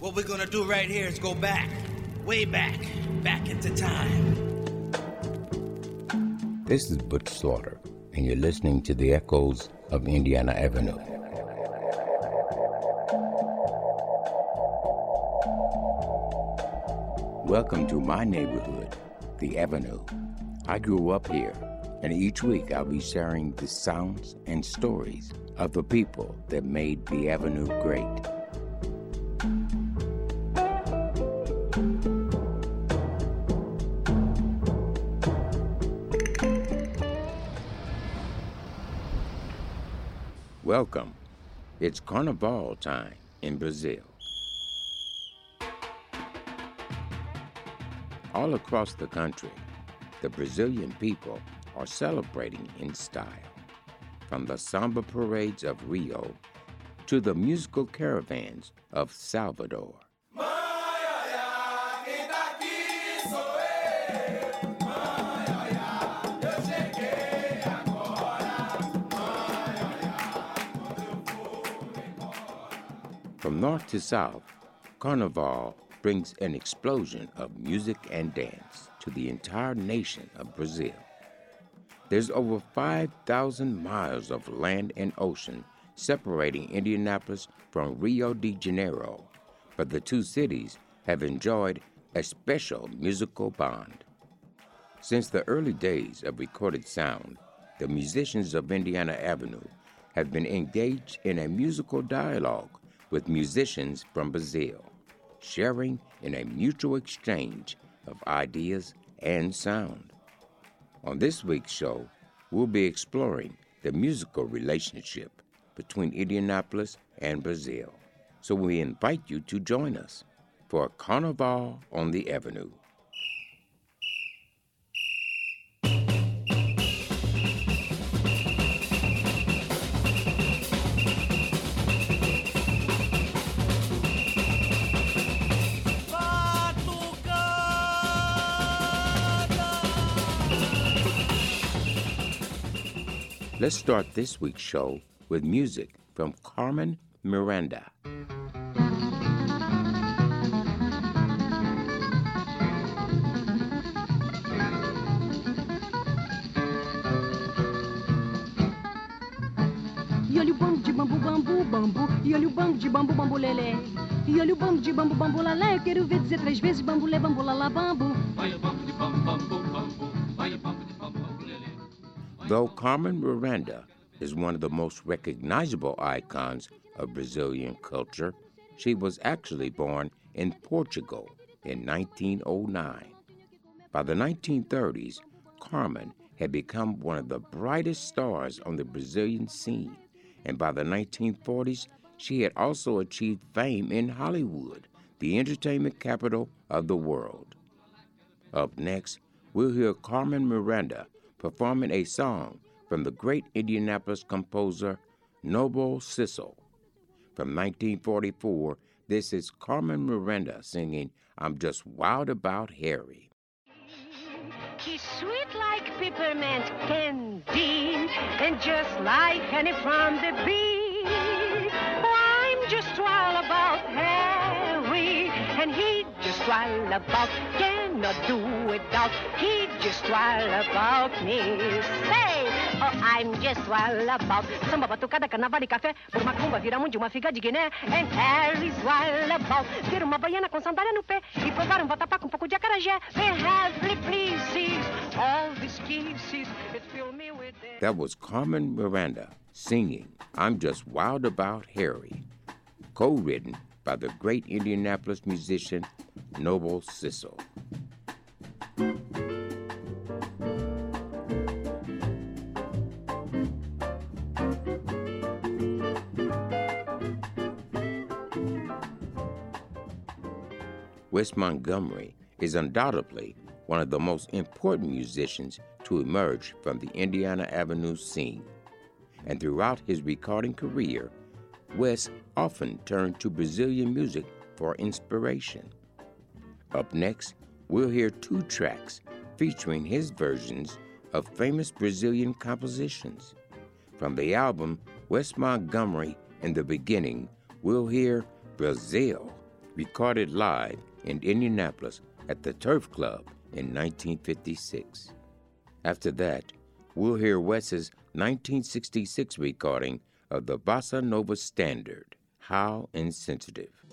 What we're gonna do right here is go back, way back, back into time. This is Butch Slaughter, and you're listening to the echoes of Indiana Avenue. Welcome to my neighborhood, the Avenue. I grew up here, and each week I'll be sharing the sounds and stories of the people that made the Avenue great. Welcome. It's Carnival time in Brazil. All across the country, the Brazilian people are celebrating in style. From the samba parades of Rio to the musical caravans of Salvador. From north to south, Carnival brings an explosion of music and dance to the entire nation of Brazil. There's over 5,000 miles of land and ocean separating Indianapolis from Rio de Janeiro, but the two cities have enjoyed a special musical bond. Since the early days of recorded sound, the musicians of Indiana Avenue have been engaged in a musical dialogue with musicians from Brazil, sharing in a mutual exchange of ideas and sound. On this week's show, we'll be exploring the musical relationship between Indianapolis and Brazil. So we invite you to join us for Carnival on the Avenue. Let's start this week's show with music from Carmen Miranda. E olha o bambu de bambu, bambu, bambu. E olha o bambu de bambu, bambu, lelé. E olha o bambu de bambu, bambu, lalé. Eu quero ver dizer três vezes bambu, lé, bambu, lalá, bambu. Vai o bambu de bambu, bambu, bambu. Though Carmen Miranda is one of the most recognizable icons of Brazilian culture, she was actually born in Portugal in 1909. By the 1930s, Carmen had become one of the brightest stars on the Brazilian scene, and by the 1940s, she had also achieved fame in Hollywood, the entertainment capital of the world. Up next, we'll hear Carmen Miranda performing a song from the great Indianapolis composer Noble Sissle. From 1944, this is Carmen Miranda singing I'm Just Wild About Harry. She's sweet like peppermint candy, and just like honey from the bee. Oh, I'm just wild about Harry, and he wild about. Cannot do without. He just wild about me. Say, oh, I'm just wild about samba, batucada, carnaval e café. Por macumba, vira de uma figa de Guiné. And Harry's wild about ter uma baiana com sandália no pé e provar um vatapá com um pouco de acarajé. May heavenly pleases all these kisses. It fill me with That was Carmen Miranda singing I'm Just Wild About Harry, co written by the great Indianapolis musician Noble Sissle. Wes Montgomery is undoubtedly one of the most important musicians to emerge from the Indiana Avenue scene. And throughout his recording career, Wes often turned to Brazilian music for inspiration. Up next, we'll hear two tracks featuring his versions of famous Brazilian compositions. From the album Wes Montgomery in the Beginning, we'll hear Brazil, recorded live in Indianapolis at the Turf Club in 1956. After that, we'll hear Wes's 1966 recording of the Bossa Nova standard, How Insensitive.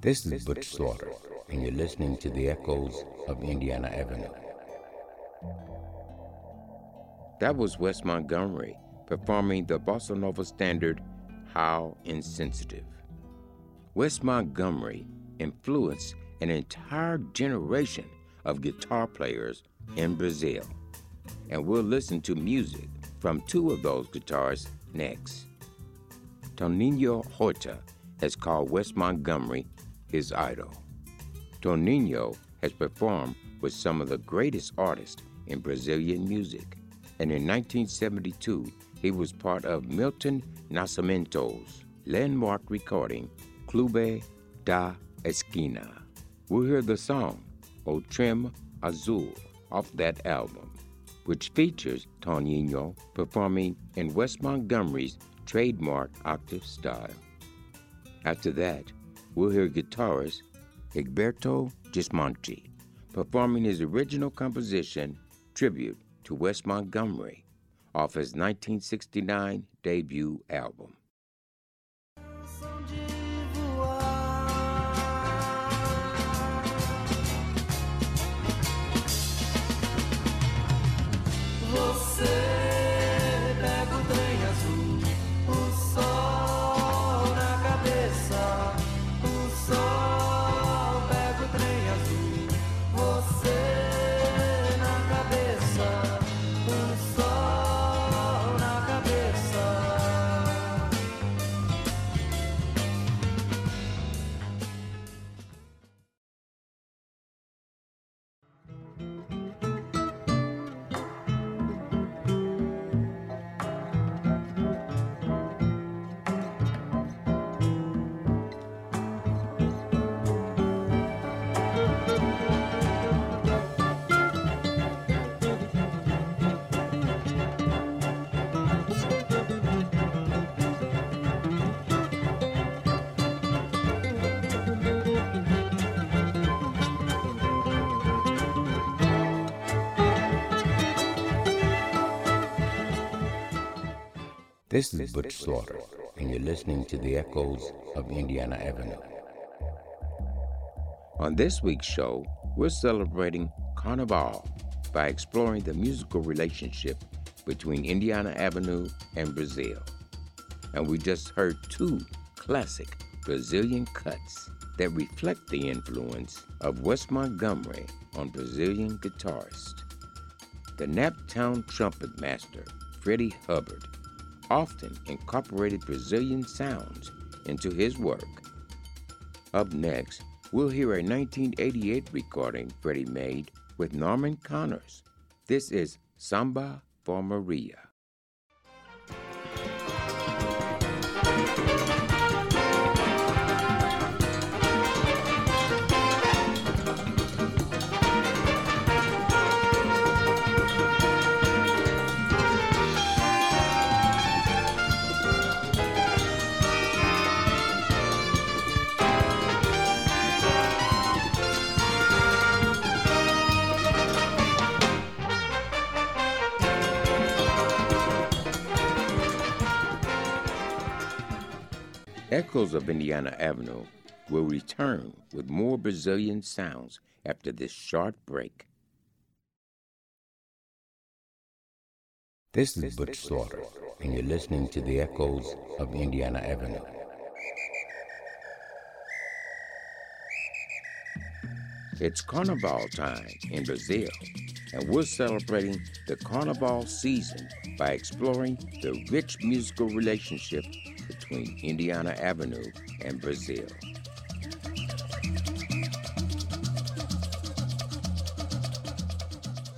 This is Butch Slaughter, and you're listening to the echoes of Indiana Avenue. That was Wes Montgomery performing the Bossa Nova standard, How Insensitive. Wes Montgomery influenced an entire generation of guitar players in Brazil, and we'll listen to music from two of those guitars next. Toninho Horta has called Wes Montgomery his idol. Toninho has performed with some of the greatest artists in Brazilian music, and in 1972 he was part of Milton Nascimento's landmark recording Clube da Esquina. We'll hear the song O Trem Azul off that album, which features Toninho performing in Wes Montgomery's trademark octave style. After that, we'll hear guitarist Egberto Gismonti performing his original composition, Tribute to Wes Montgomery, off his 1969 debut album. This is Butch Slaughter, and you're listening to the echoes of Indiana Avenue. On this week's show, we're celebrating Carnival by exploring the musical relationship between Indiana Avenue and Brazil. And we just heard two classic Brazilian cuts that reflect the influence of Wes Montgomery on Brazilian guitarists. The Naptown trumpet master, Freddie Hubbard, often incorporated Brazilian sounds into his work. Up next, we'll hear a 1988 recording Freddie made with Norman Connors. This is Samba for Maria. Echoes of Indiana Avenue will return with more Brazilian sounds after this short break. This is Butch Slaughter, and you're listening to the echoes of Indiana Avenue. It's Carnival time in Brazil, and we're celebrating the Carnival season by exploring the rich musical relationship between Indiana Avenue and Brazil.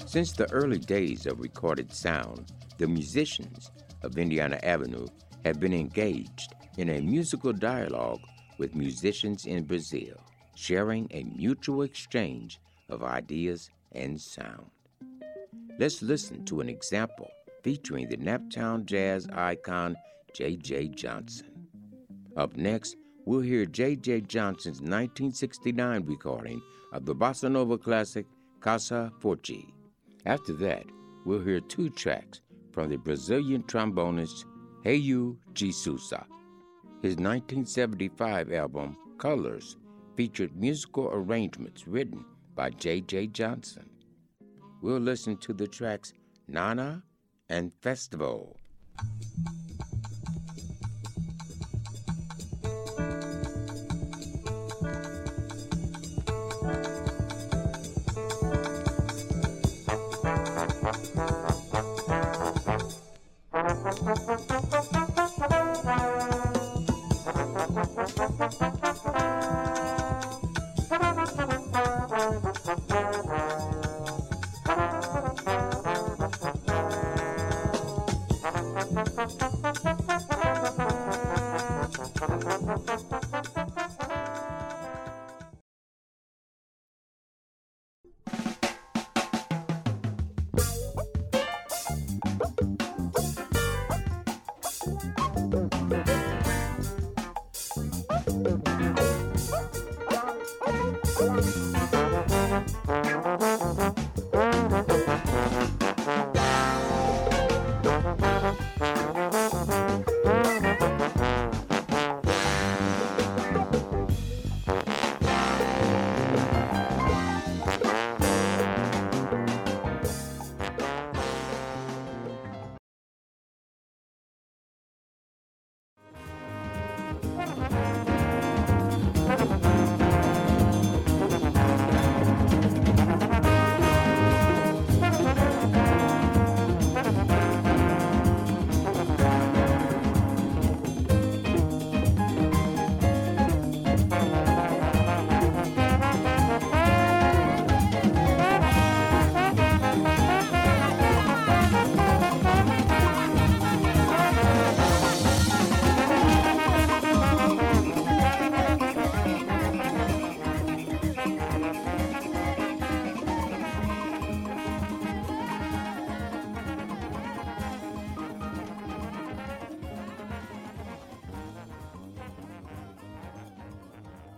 Since the early days of recorded sound, the musicians of Indiana Avenue have been engaged in a musical dialogue with musicians in Brazil sharing a mutual exchange of ideas and sound. Let's listen to an example featuring the Naptown jazz icon J.J. Johnson. Up next, we'll hear J.J. Johnson's 1969 recording of the bossa nova classic Casa Forte. After that, we'll hear two tracks from the Brazilian trombonist de Souza. His 1975 album, Colors, featured musical arrangements written by J.J. Johnson. We'll listen to the tracks Nana and Festival.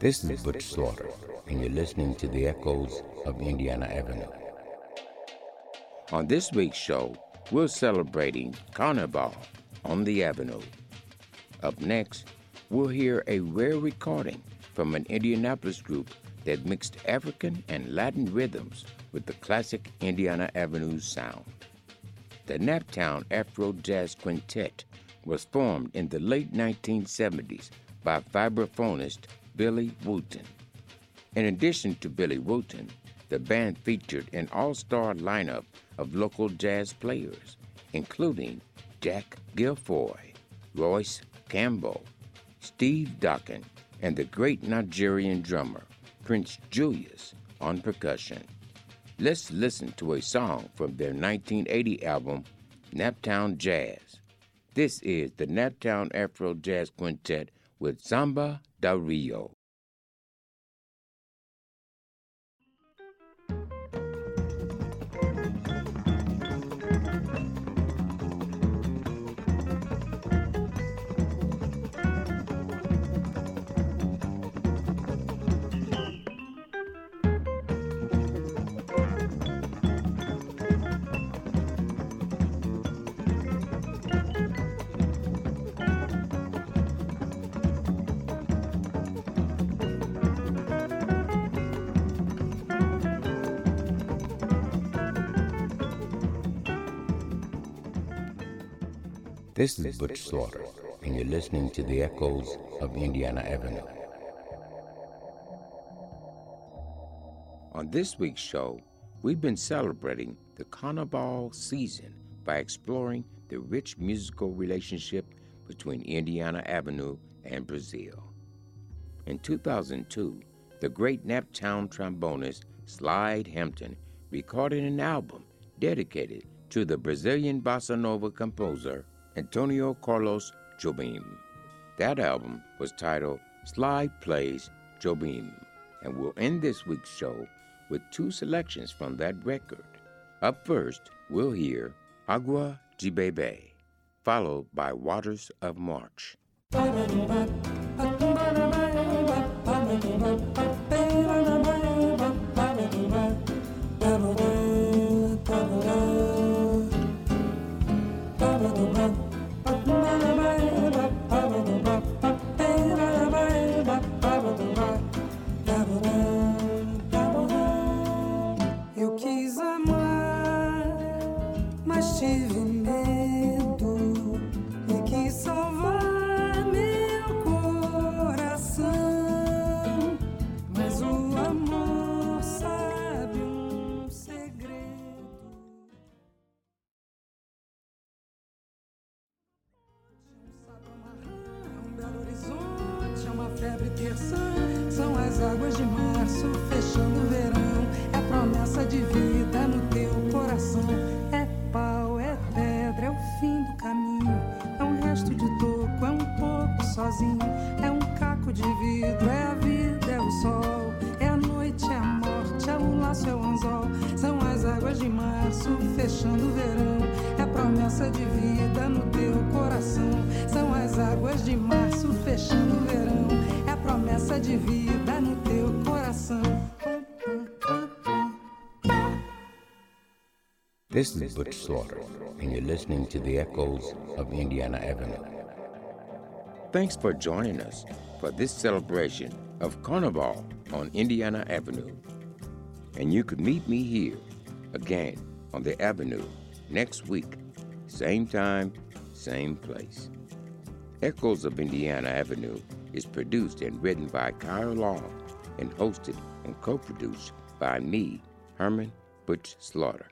This is Butch Slaughter, and you're listening to the echoes of Indiana Avenue. On this week's show, we're celebrating Carnival on the Avenue. Up next, we'll hear a rare recording from an Indianapolis group that mixed African and Latin rhythms with the classic Indiana Avenue sound. The Naptown Afro Jazz Quintet was formed in the late 1970s by vibraphonist Billy Wooten. In addition to Billy Wooten, the band featured an all star lineup of local jazz players, including Jack Guilfoyle, Royce Campbell, Steve Dokken, and the great Nigerian drummer Prince Julius on percussion. Let's listen to a song from their 1980 album, Naptown Jazz. This is the Naptown Afro Jazz Quintet with Zamba da Rio. This is Butch Slaughter, and you're listening to the echoes of Indiana Avenue. On this week's show, we've been celebrating the Carnival season by exploring the rich musical relationship between Indiana Avenue and Brazil. In 2002, the great Naptown trombonist Slide Hampton recorded an album dedicated to the Brazilian bossa nova composer Antonio Carlos Jobim. That album was titled Sly Plays Jobim, and we'll end this week's show with two selections from that record. Up first, we'll hear Agua de Beber, followed by Waters of March. This is Butch Slaughter, and you're listening to the echoes of Indiana Avenue. Thanks for joining us for this celebration of Carnival on Indiana Avenue. And you could meet me here again on the Avenue next week, same time, same place. Echoes of Indiana Avenue is produced and written by Kyle Long and hosted and co produced by me, Herman Butch Slaughter.